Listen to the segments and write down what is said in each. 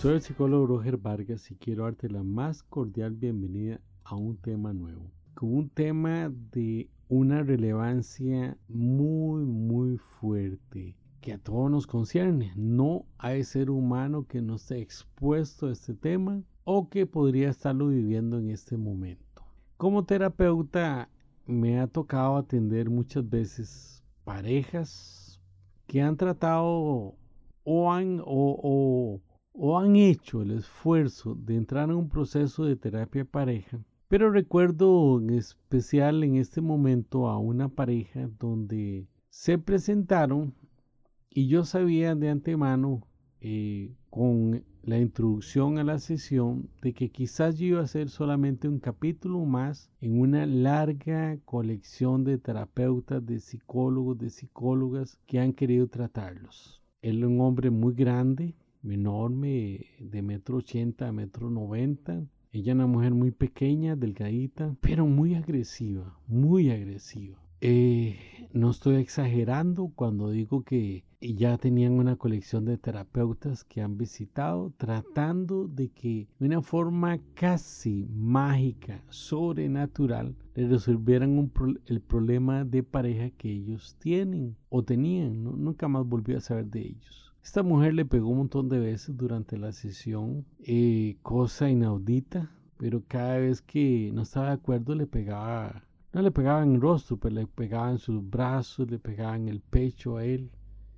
Soy el psicólogo Roger Vargas y quiero darte la más cordial bienvenida a un tema nuevo, con un tema de una relevancia muy, muy fuerte que a todos nos concierne. No hay ser humano que no esté expuesto a este tema o que podría estarlo viviendo en este momento. Como terapeuta me ha tocado atender muchas veces parejas que han tratado o han, han hecho el esfuerzo de entrar en un proceso de terapia pareja, pero recuerdo en especial en este momento a una pareja donde se presentaron y yo sabía de antemano eh, con la introducción a la sesión de que quizás yo iba a ser solamente un capítulo más en una larga colección de terapeutas, de psicólogos, de psicólogas que han querido tratarlos. Él es un hombre muy grande, enorme, de metro ochenta a metro noventa. Ella una mujer muy pequeña, delgadita, pero muy agresiva, muy agresiva. Eh, no estoy exagerando cuando digo que ya tenían una colección de terapeutas que han visitado tratando de que de una forma casi mágica, sobrenatural, le resolvieran el problema de pareja que ellos tienen o tenían. Nunca más volví a saber de ellos. Esta mujer le pegó un montón de veces durante la sesión, eh, cosa inaudita, pero cada vez que no estaba de acuerdo le pegaba, no le pegaba en el rostro, pero le pegaba en sus brazos, le pegaba en el pecho a él.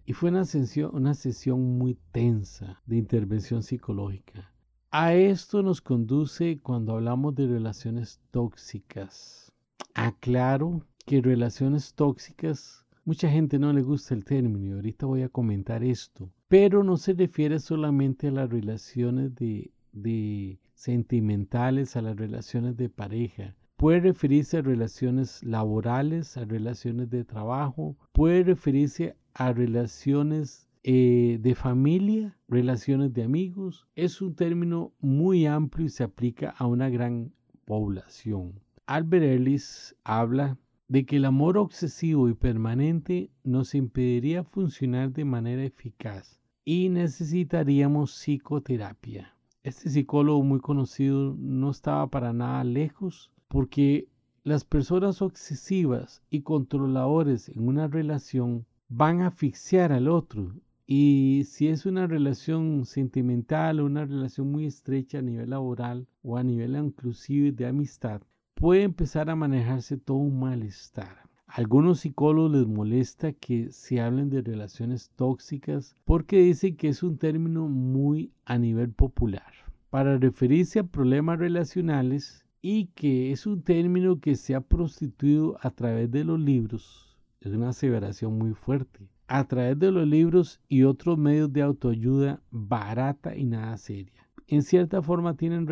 Y fue una sesión, una sesión muy tensa de intervención psicológica. A esto nos conduce cuando hablamos de relaciones tóxicas. Aclaro que relaciones tóxicas Mucha gente no le gusta el término y ahorita voy a comentar esto, pero no se refiere solamente a las relaciones de, de sentimentales, a las relaciones de pareja. Puede referirse a relaciones laborales, a relaciones de trabajo, puede referirse a relaciones eh, de familia, relaciones de amigos. Es un término muy amplio y se aplica a una gran población. Albert Ellis habla de que el amor obsesivo y permanente nos impediría funcionar de manera eficaz y necesitaríamos psicoterapia. Este psicólogo muy conocido no estaba para nada lejos porque las personas obsesivas y controladores en una relación van a asfixiar al otro y si es una relación sentimental o una relación muy estrecha a nivel laboral o a nivel inclusive de amistad, puede empezar a manejarse todo un malestar. A algunos psicólogos les molesta que se hablen de relaciones tóxicas porque dicen que es un término muy a nivel popular para referirse a problemas relacionales y que es un término que se ha prostituido a través de los libros. Es una aseveración muy fuerte. A través de los libros y otros medios de autoayuda barata y nada seria. En cierta forma tienen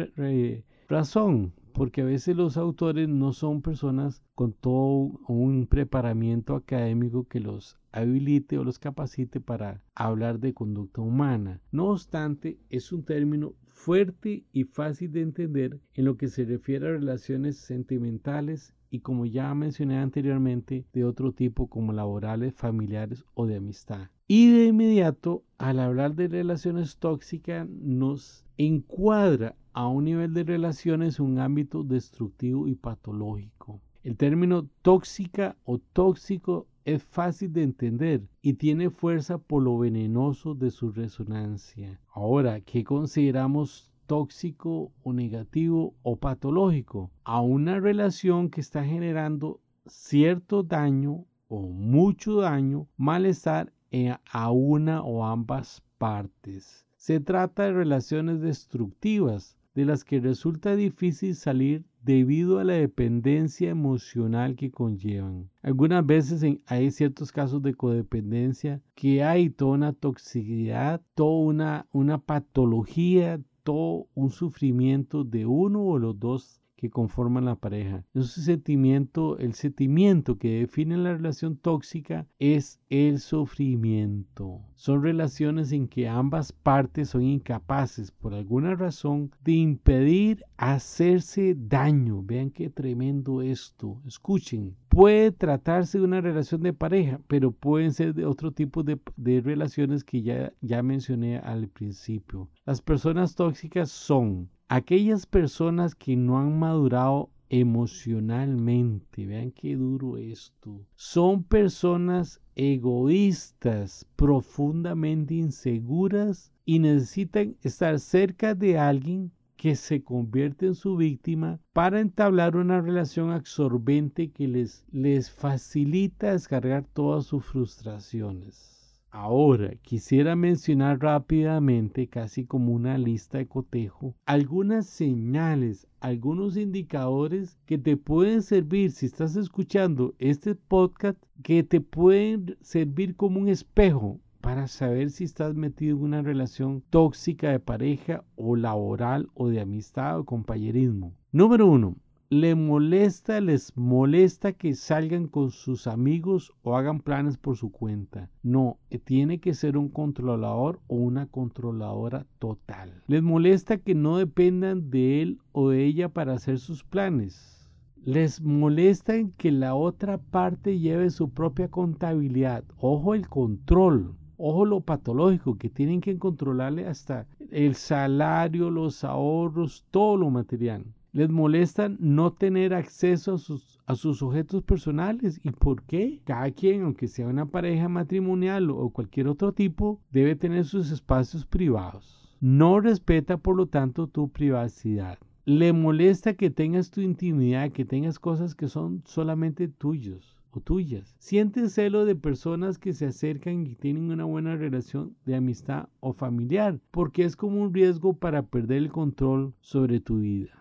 razón, porque a veces los autores no son personas con todo un preparamiento académico que los habilite o los capacite para hablar de conducta humana. No obstante, es un término fuerte y fácil de entender en lo que se refiere a relaciones sentimentales y como ya mencioné anteriormente, de otro tipo como laborales, familiares o de amistad. Y de inmediato, al hablar de relaciones tóxicas, nos encuadra a un nivel de relaciones un ámbito destructivo y patológico. El término tóxica o tóxico es fácil de entender y tiene fuerza por lo venenoso de su resonancia. Ahora, ¿qué consideramos tóxico o negativo o patológico? A una relación que está generando cierto daño o mucho daño, malestar a una o ambas partes. Se trata de relaciones destructivas de las que resulta difícil salir debido a la dependencia emocional que conllevan. Algunas veces hay ciertos casos de codependencia que hay toda una toxicidad, toda una, una patología, todo un sufrimiento de uno o los dos que conforman la pareja. Ese sentimiento, el sentimiento que define la relación tóxica es el sufrimiento. Son relaciones en que ambas partes son incapaces por alguna razón de impedir hacerse daño. Vean qué tremendo esto. Escuchen. Puede tratarse de una relación de pareja, pero pueden ser de otro tipo de, de relaciones que ya, ya mencioné al principio. Las personas tóxicas son aquellas personas que no han madurado emocionalmente, vean qué duro esto, son personas egoístas, profundamente inseguras y necesitan estar cerca de alguien que se convierte en su víctima para entablar una relación absorbente que les, les facilita descargar todas sus frustraciones. Ahora, quisiera mencionar rápidamente, casi como una lista de cotejo, algunas señales, algunos indicadores que te pueden servir si estás escuchando este podcast, que te pueden servir como un espejo para saber si estás metido en una relación tóxica de pareja o laboral o de amistad o compañerismo. Número uno, le molesta, les molesta que salgan con sus amigos o hagan planes por su cuenta. No, eh, tiene que ser un controlador o una controladora total. Les molesta que no dependan de él o de ella para hacer sus planes. Les molesta que la otra parte lleve su propia contabilidad. Ojo el control. Ojo lo patológico, que tienen que controlarle hasta el salario, los ahorros, todo lo material les molesta no tener acceso a sus, a sus objetos personales. ¿Y por qué? Cada quien, aunque sea una pareja matrimonial o cualquier otro tipo, debe tener sus espacios privados. No respeta, por lo tanto, tu privacidad. Le molesta que tengas tu intimidad, que tengas cosas que son solamente tuyos o tuyas. Siente celo de personas que se acercan y tienen una buena relación de amistad o familiar, porque es como un riesgo para perder el control sobre tu vida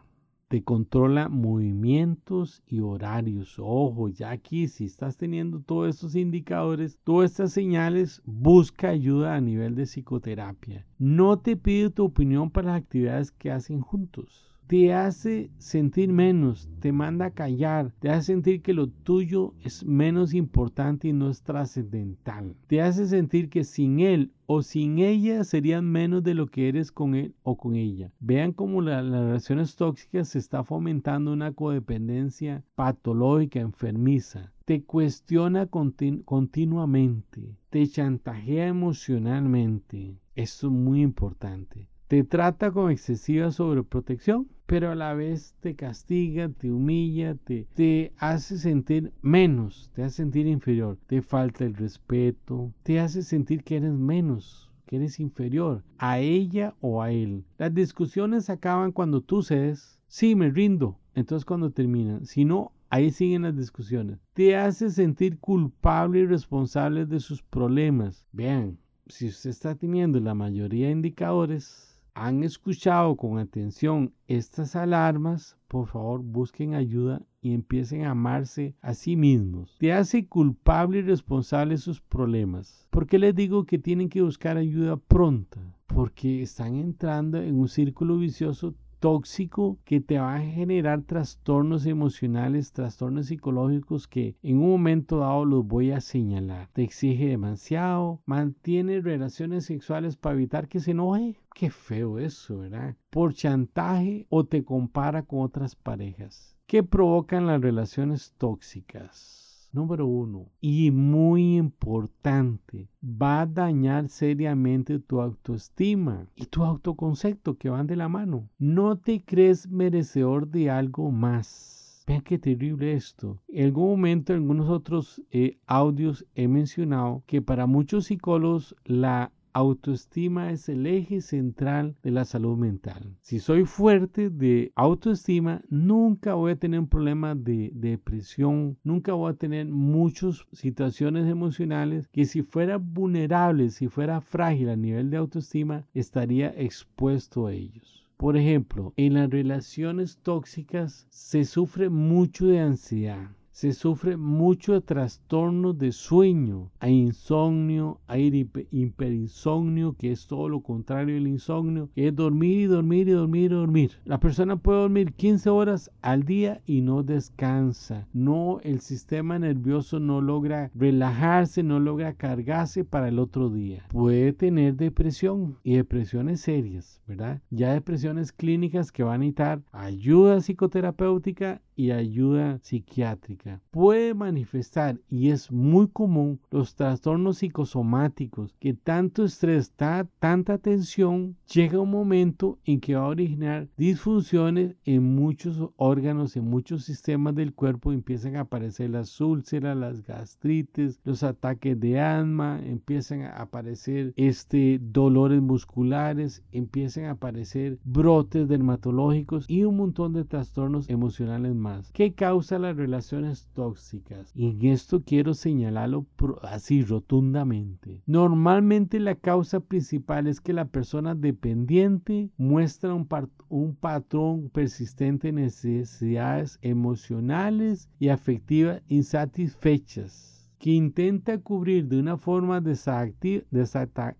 te controla movimientos y horarios. Ojo, ya aquí si estás teniendo todos estos indicadores, todas estas señales, busca ayuda a nivel de psicoterapia. No te pide tu opinión para las actividades que hacen juntos te hace sentir menos, te manda a callar, te hace sentir que lo tuyo es menos importante y no es trascendental. Te hace sentir que sin él o sin ella serían menos de lo que eres con él o con ella. Vean cómo las relaciones tóxicas se está fomentando una codependencia patológica, enfermiza. Te cuestiona continuamente, te chantajea emocionalmente. Esto es muy importante. Te trata con excesiva sobreprotección pero a la vez te castiga, te humilla, te, te hace sentir menos, te hace sentir inferior, te falta el respeto, te hace sentir que eres menos, que eres inferior a ella o a él. Las discusiones acaban cuando tú cedes, sí, me rindo, entonces cuando terminan, si no, ahí siguen las discusiones. Te hace sentir culpable y responsable de sus problemas. Vean, si usted está teniendo la mayoría de indicadores, han escuchado con atención estas alarmas, por favor busquen ayuda y empiecen a amarse a sí mismos. Te hace culpable y responsable sus problemas. ¿Por qué les digo que tienen que buscar ayuda pronta? Porque están entrando en un círculo vicioso tóxico que te va a generar trastornos emocionales, trastornos psicológicos que en un momento dado los voy a señalar. Te exige demasiado, mantiene relaciones sexuales para evitar que se enoje. Qué feo eso, ¿verdad? Por chantaje o te compara con otras parejas. ¿Qué provocan las relaciones tóxicas? Número uno, y muy importante, va a dañar seriamente tu autoestima y tu autoconcepto que van de la mano. No te crees merecedor de algo más. Vean qué terrible esto. En algún momento, en algunos otros eh, audios he mencionado que para muchos psicólogos la autoestima es el eje central de la salud mental. Si soy fuerte de autoestima, nunca voy a tener un problema de, depresión, nunca voy a tener muchas situaciones emocionales que si fuera vulnerable, si fuera frágil a nivel de autoestima, estaría expuesto a ellos. Por ejemplo, en las relaciones tóxicas se sufre mucho de ansiedad se sufre mucho de trastornos de sueño. Hay insomnio, hay hiperinsomnio, que es todo lo contrario del insomnio, que es dormir y dormir y dormir y dormir. La persona puede dormir 15 horas al día y no descansa. No, el sistema nervioso no logra relajarse, no logra cargarse para el otro día. Puede tener depresión y depresiones serias, ¿verdad? Ya depresiones clínicas que van a necesitar ayuda psicoterapéutica y ayuda psiquiátrica. Puede manifestar, y es muy común, los trastornos psicosomáticos, que tanto estrés, tanta tensión, llega un momento en que va a originar disfunciones en muchos órganos, en muchos sistemas del cuerpo, empiezan a aparecer las úlceras, las gastritis, los ataques de asma, empiezan a aparecer este, dolores musculares, empiezan a aparecer brotes dermatológicos y un montón de trastornos emocionales más ¿Qué causa las relaciones tóxicas? Y en esto quiero señalarlo así rotundamente. Normalmente la causa principal es que la persona dependiente muestra un, un patrón persistente de necesidades emocionales y afectivas insatisfechas que intenta cubrir de una forma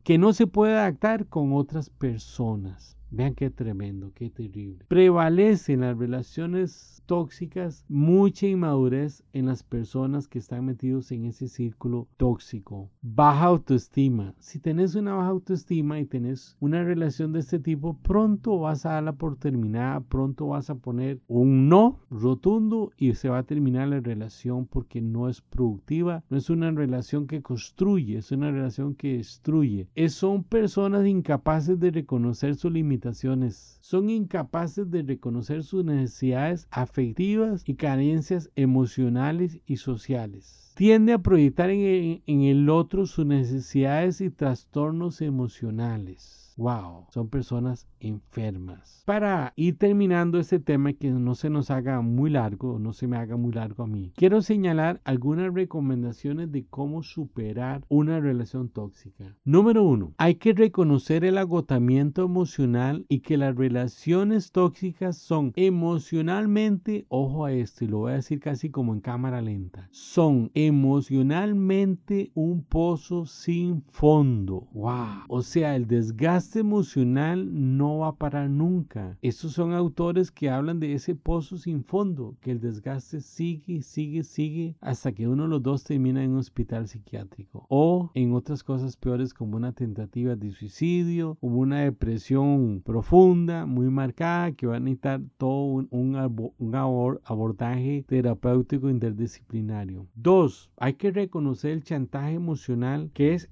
que no se puede adaptar con otras personas. Vean qué tremendo, qué terrible. Prevalecen las relaciones tóxicas, mucha inmadurez en las personas que están metidos en ese círculo tóxico. Baja autoestima. Si tenés una baja autoestima y tenés una relación de este tipo, pronto vas a darla por terminada, pronto vas a poner un no rotundo y se va a terminar la relación porque no es productiva, no es una relación que construye, es una relación que destruye. Es, son personas incapaces de reconocer su limitación son incapaces de reconocer sus necesidades afectivas y carencias emocionales y sociales. Tiende a proyectar en el otro sus necesidades y trastornos emocionales wow, son personas enfermas. Para ir terminando este tema y que no se nos haga muy largo, no se me haga muy largo a mí, quiero señalar algunas recomendaciones de cómo superar una relación tóxica. Número uno, hay que reconocer el agotamiento emocional y que las relaciones tóxicas son emocionalmente, ojo a esto y lo voy a decir casi como en cámara lenta, son emocionalmente un pozo sin fondo. Wow. O sea, el desgaste emocional no va a parar nunca. Estos son autores que hablan de ese pozo sin fondo, que el desgaste sigue, sigue, sigue hasta que uno de los dos termina en un hospital psiquiátrico o en otras cosas peores como una tentativa de suicidio, o una depresión profunda, muy marcada, que va a necesitar todo un, un abordaje terapéutico interdisciplinario. Dos, hay que reconocer el chantaje emocional que es,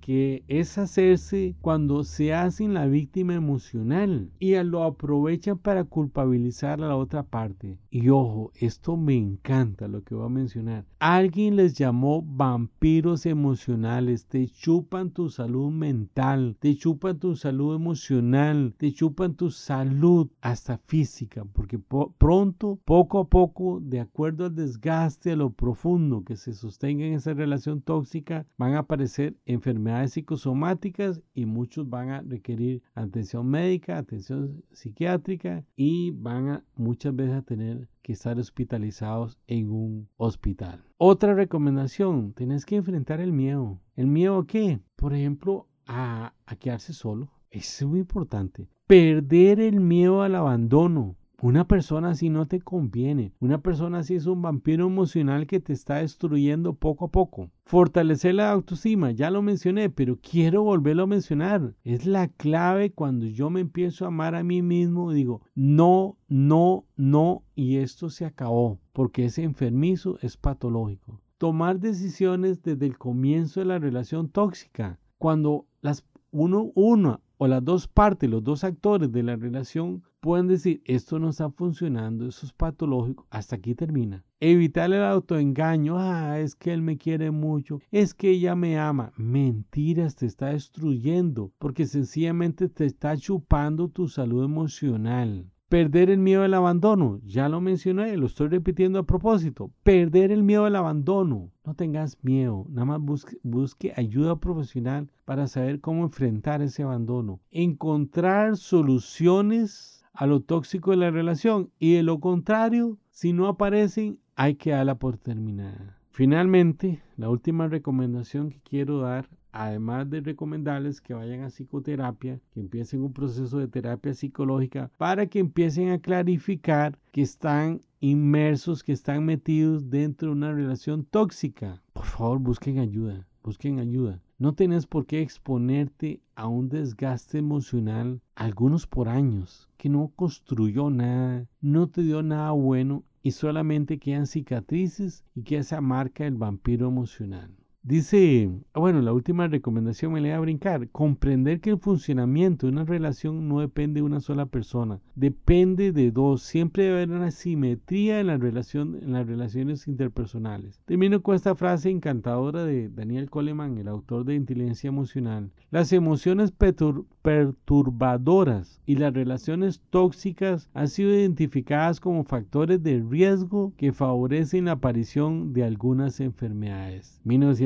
que es hacerse cuando se hacen la víctima emocional y lo aprovechan para culpabilizar a la otra parte. Y ojo, esto me encanta lo que voy a mencionar. Alguien les llamó vampiros emocionales, te chupan tu salud mental, te chupan tu salud emocional, te chupan tu salud hasta física, porque pronto, poco a poco, de acuerdo al desgaste, a lo profundo que se sostenga en esa relación tóxica, van a aparecer enfermedades psicosomáticas y muchos van a requerir atención médica, atención psiquiátrica y van a muchas veces a tener que estar hospitalizados en un hospital. Otra recomendación, tienes que enfrentar el miedo. ¿El miedo a qué? Por ejemplo, a, a quedarse solo. es muy importante. Perder el miedo al abandono. Una persona así no te conviene. Una persona así es un vampiro emocional que te está destruyendo poco a poco. Fortalecer la autoestima, ya lo mencioné, pero quiero volverlo a mencionar. Es la clave cuando yo me empiezo a amar a mí mismo. Digo, no, no, no, y esto se acabó, porque ese enfermizo es patológico. Tomar decisiones desde el comienzo de la relación tóxica. Cuando las uno, una o las dos partes, los dos actores de la relación pueden decir, esto no está funcionando, eso es patológico, hasta aquí termina. Evitar el autoengaño, ah, es que él me quiere mucho, es que ella me ama. Mentiras, te está destruyendo, porque sencillamente te está chupando tu salud emocional. Perder el miedo al abandono, ya lo mencioné, lo estoy repitiendo a propósito. Perder el miedo al abandono. No tengas miedo, nada más busque, busque, ayuda profesional para saber cómo enfrentar ese abandono. Encontrar soluciones a lo tóxico de la relación y de lo contrario, si no aparecen, hay que darla por terminada. Finalmente, la última recomendación que quiero dar además de recomendarles que vayan a psicoterapia, que empiecen un proceso de terapia psicológica para que empiecen a clarificar que están inmersos, que están metidos dentro de una relación tóxica. Por favor, busquen ayuda, busquen ayuda. No tienes por qué exponerte a un desgaste emocional, algunos por años, que no construyó nada, no te dio nada bueno y solamente quedan cicatrices y que esa marca el vampiro emocional. Dice, ah, bueno, la última recomendación me le da a brincar, comprender que el funcionamiento de una relación no depende de una sola persona, depende de dos, siempre debe haber una simetría en las relaciones interpersonales. Termino con esta frase encantadora de Daniel Coleman, el autor de Inteligencia Emocional. Las emociones perturbadoras y las relaciones tóxicas han sido identificadas como factores de riesgo que favorecen la aparición de algunas enfermedades.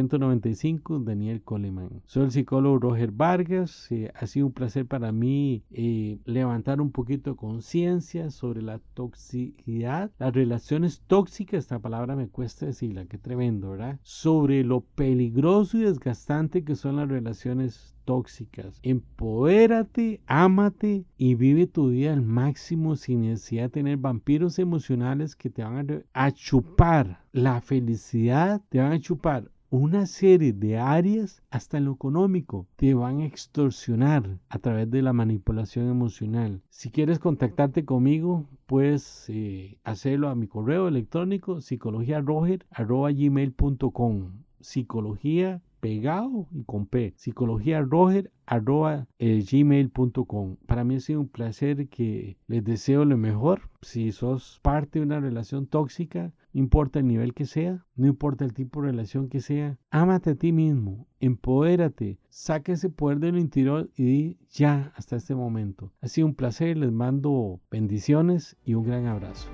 1995, Daniel Coleman. Soy el psicólogo Roger Vargas. Eh, ha sido un placer para mí eh, levantar un poquito de conciencia sobre la toxicidad, las relaciones tóxicas. Esta palabra me cuesta decirla, qué tremendo, ¿verdad? Sobre lo peligroso y desgastante que son las relaciones tóxicas. Empodérate, ámate y vive tu vida al máximo sin necesidad de tener vampiros emocionales que te van a chupar la felicidad, te van a chupar una serie de áreas hasta en lo económico te van a extorsionar a través de la manipulación emocional. Si quieres contactarte conmigo, puedes eh, hacerlo a mi correo electrónico psicologiaroger.gmail.com Psicología pegado y con P, eh. Para mí ha sido un placer que les deseo lo mejor. Si sos parte de una relación tóxica, importa el nivel que sea, no importa el tipo de relación que sea, ámate a ti mismo, empodérate, saca ese poder del interior y di ya hasta este momento. Ha sido un placer, les mando bendiciones y un gran abrazo.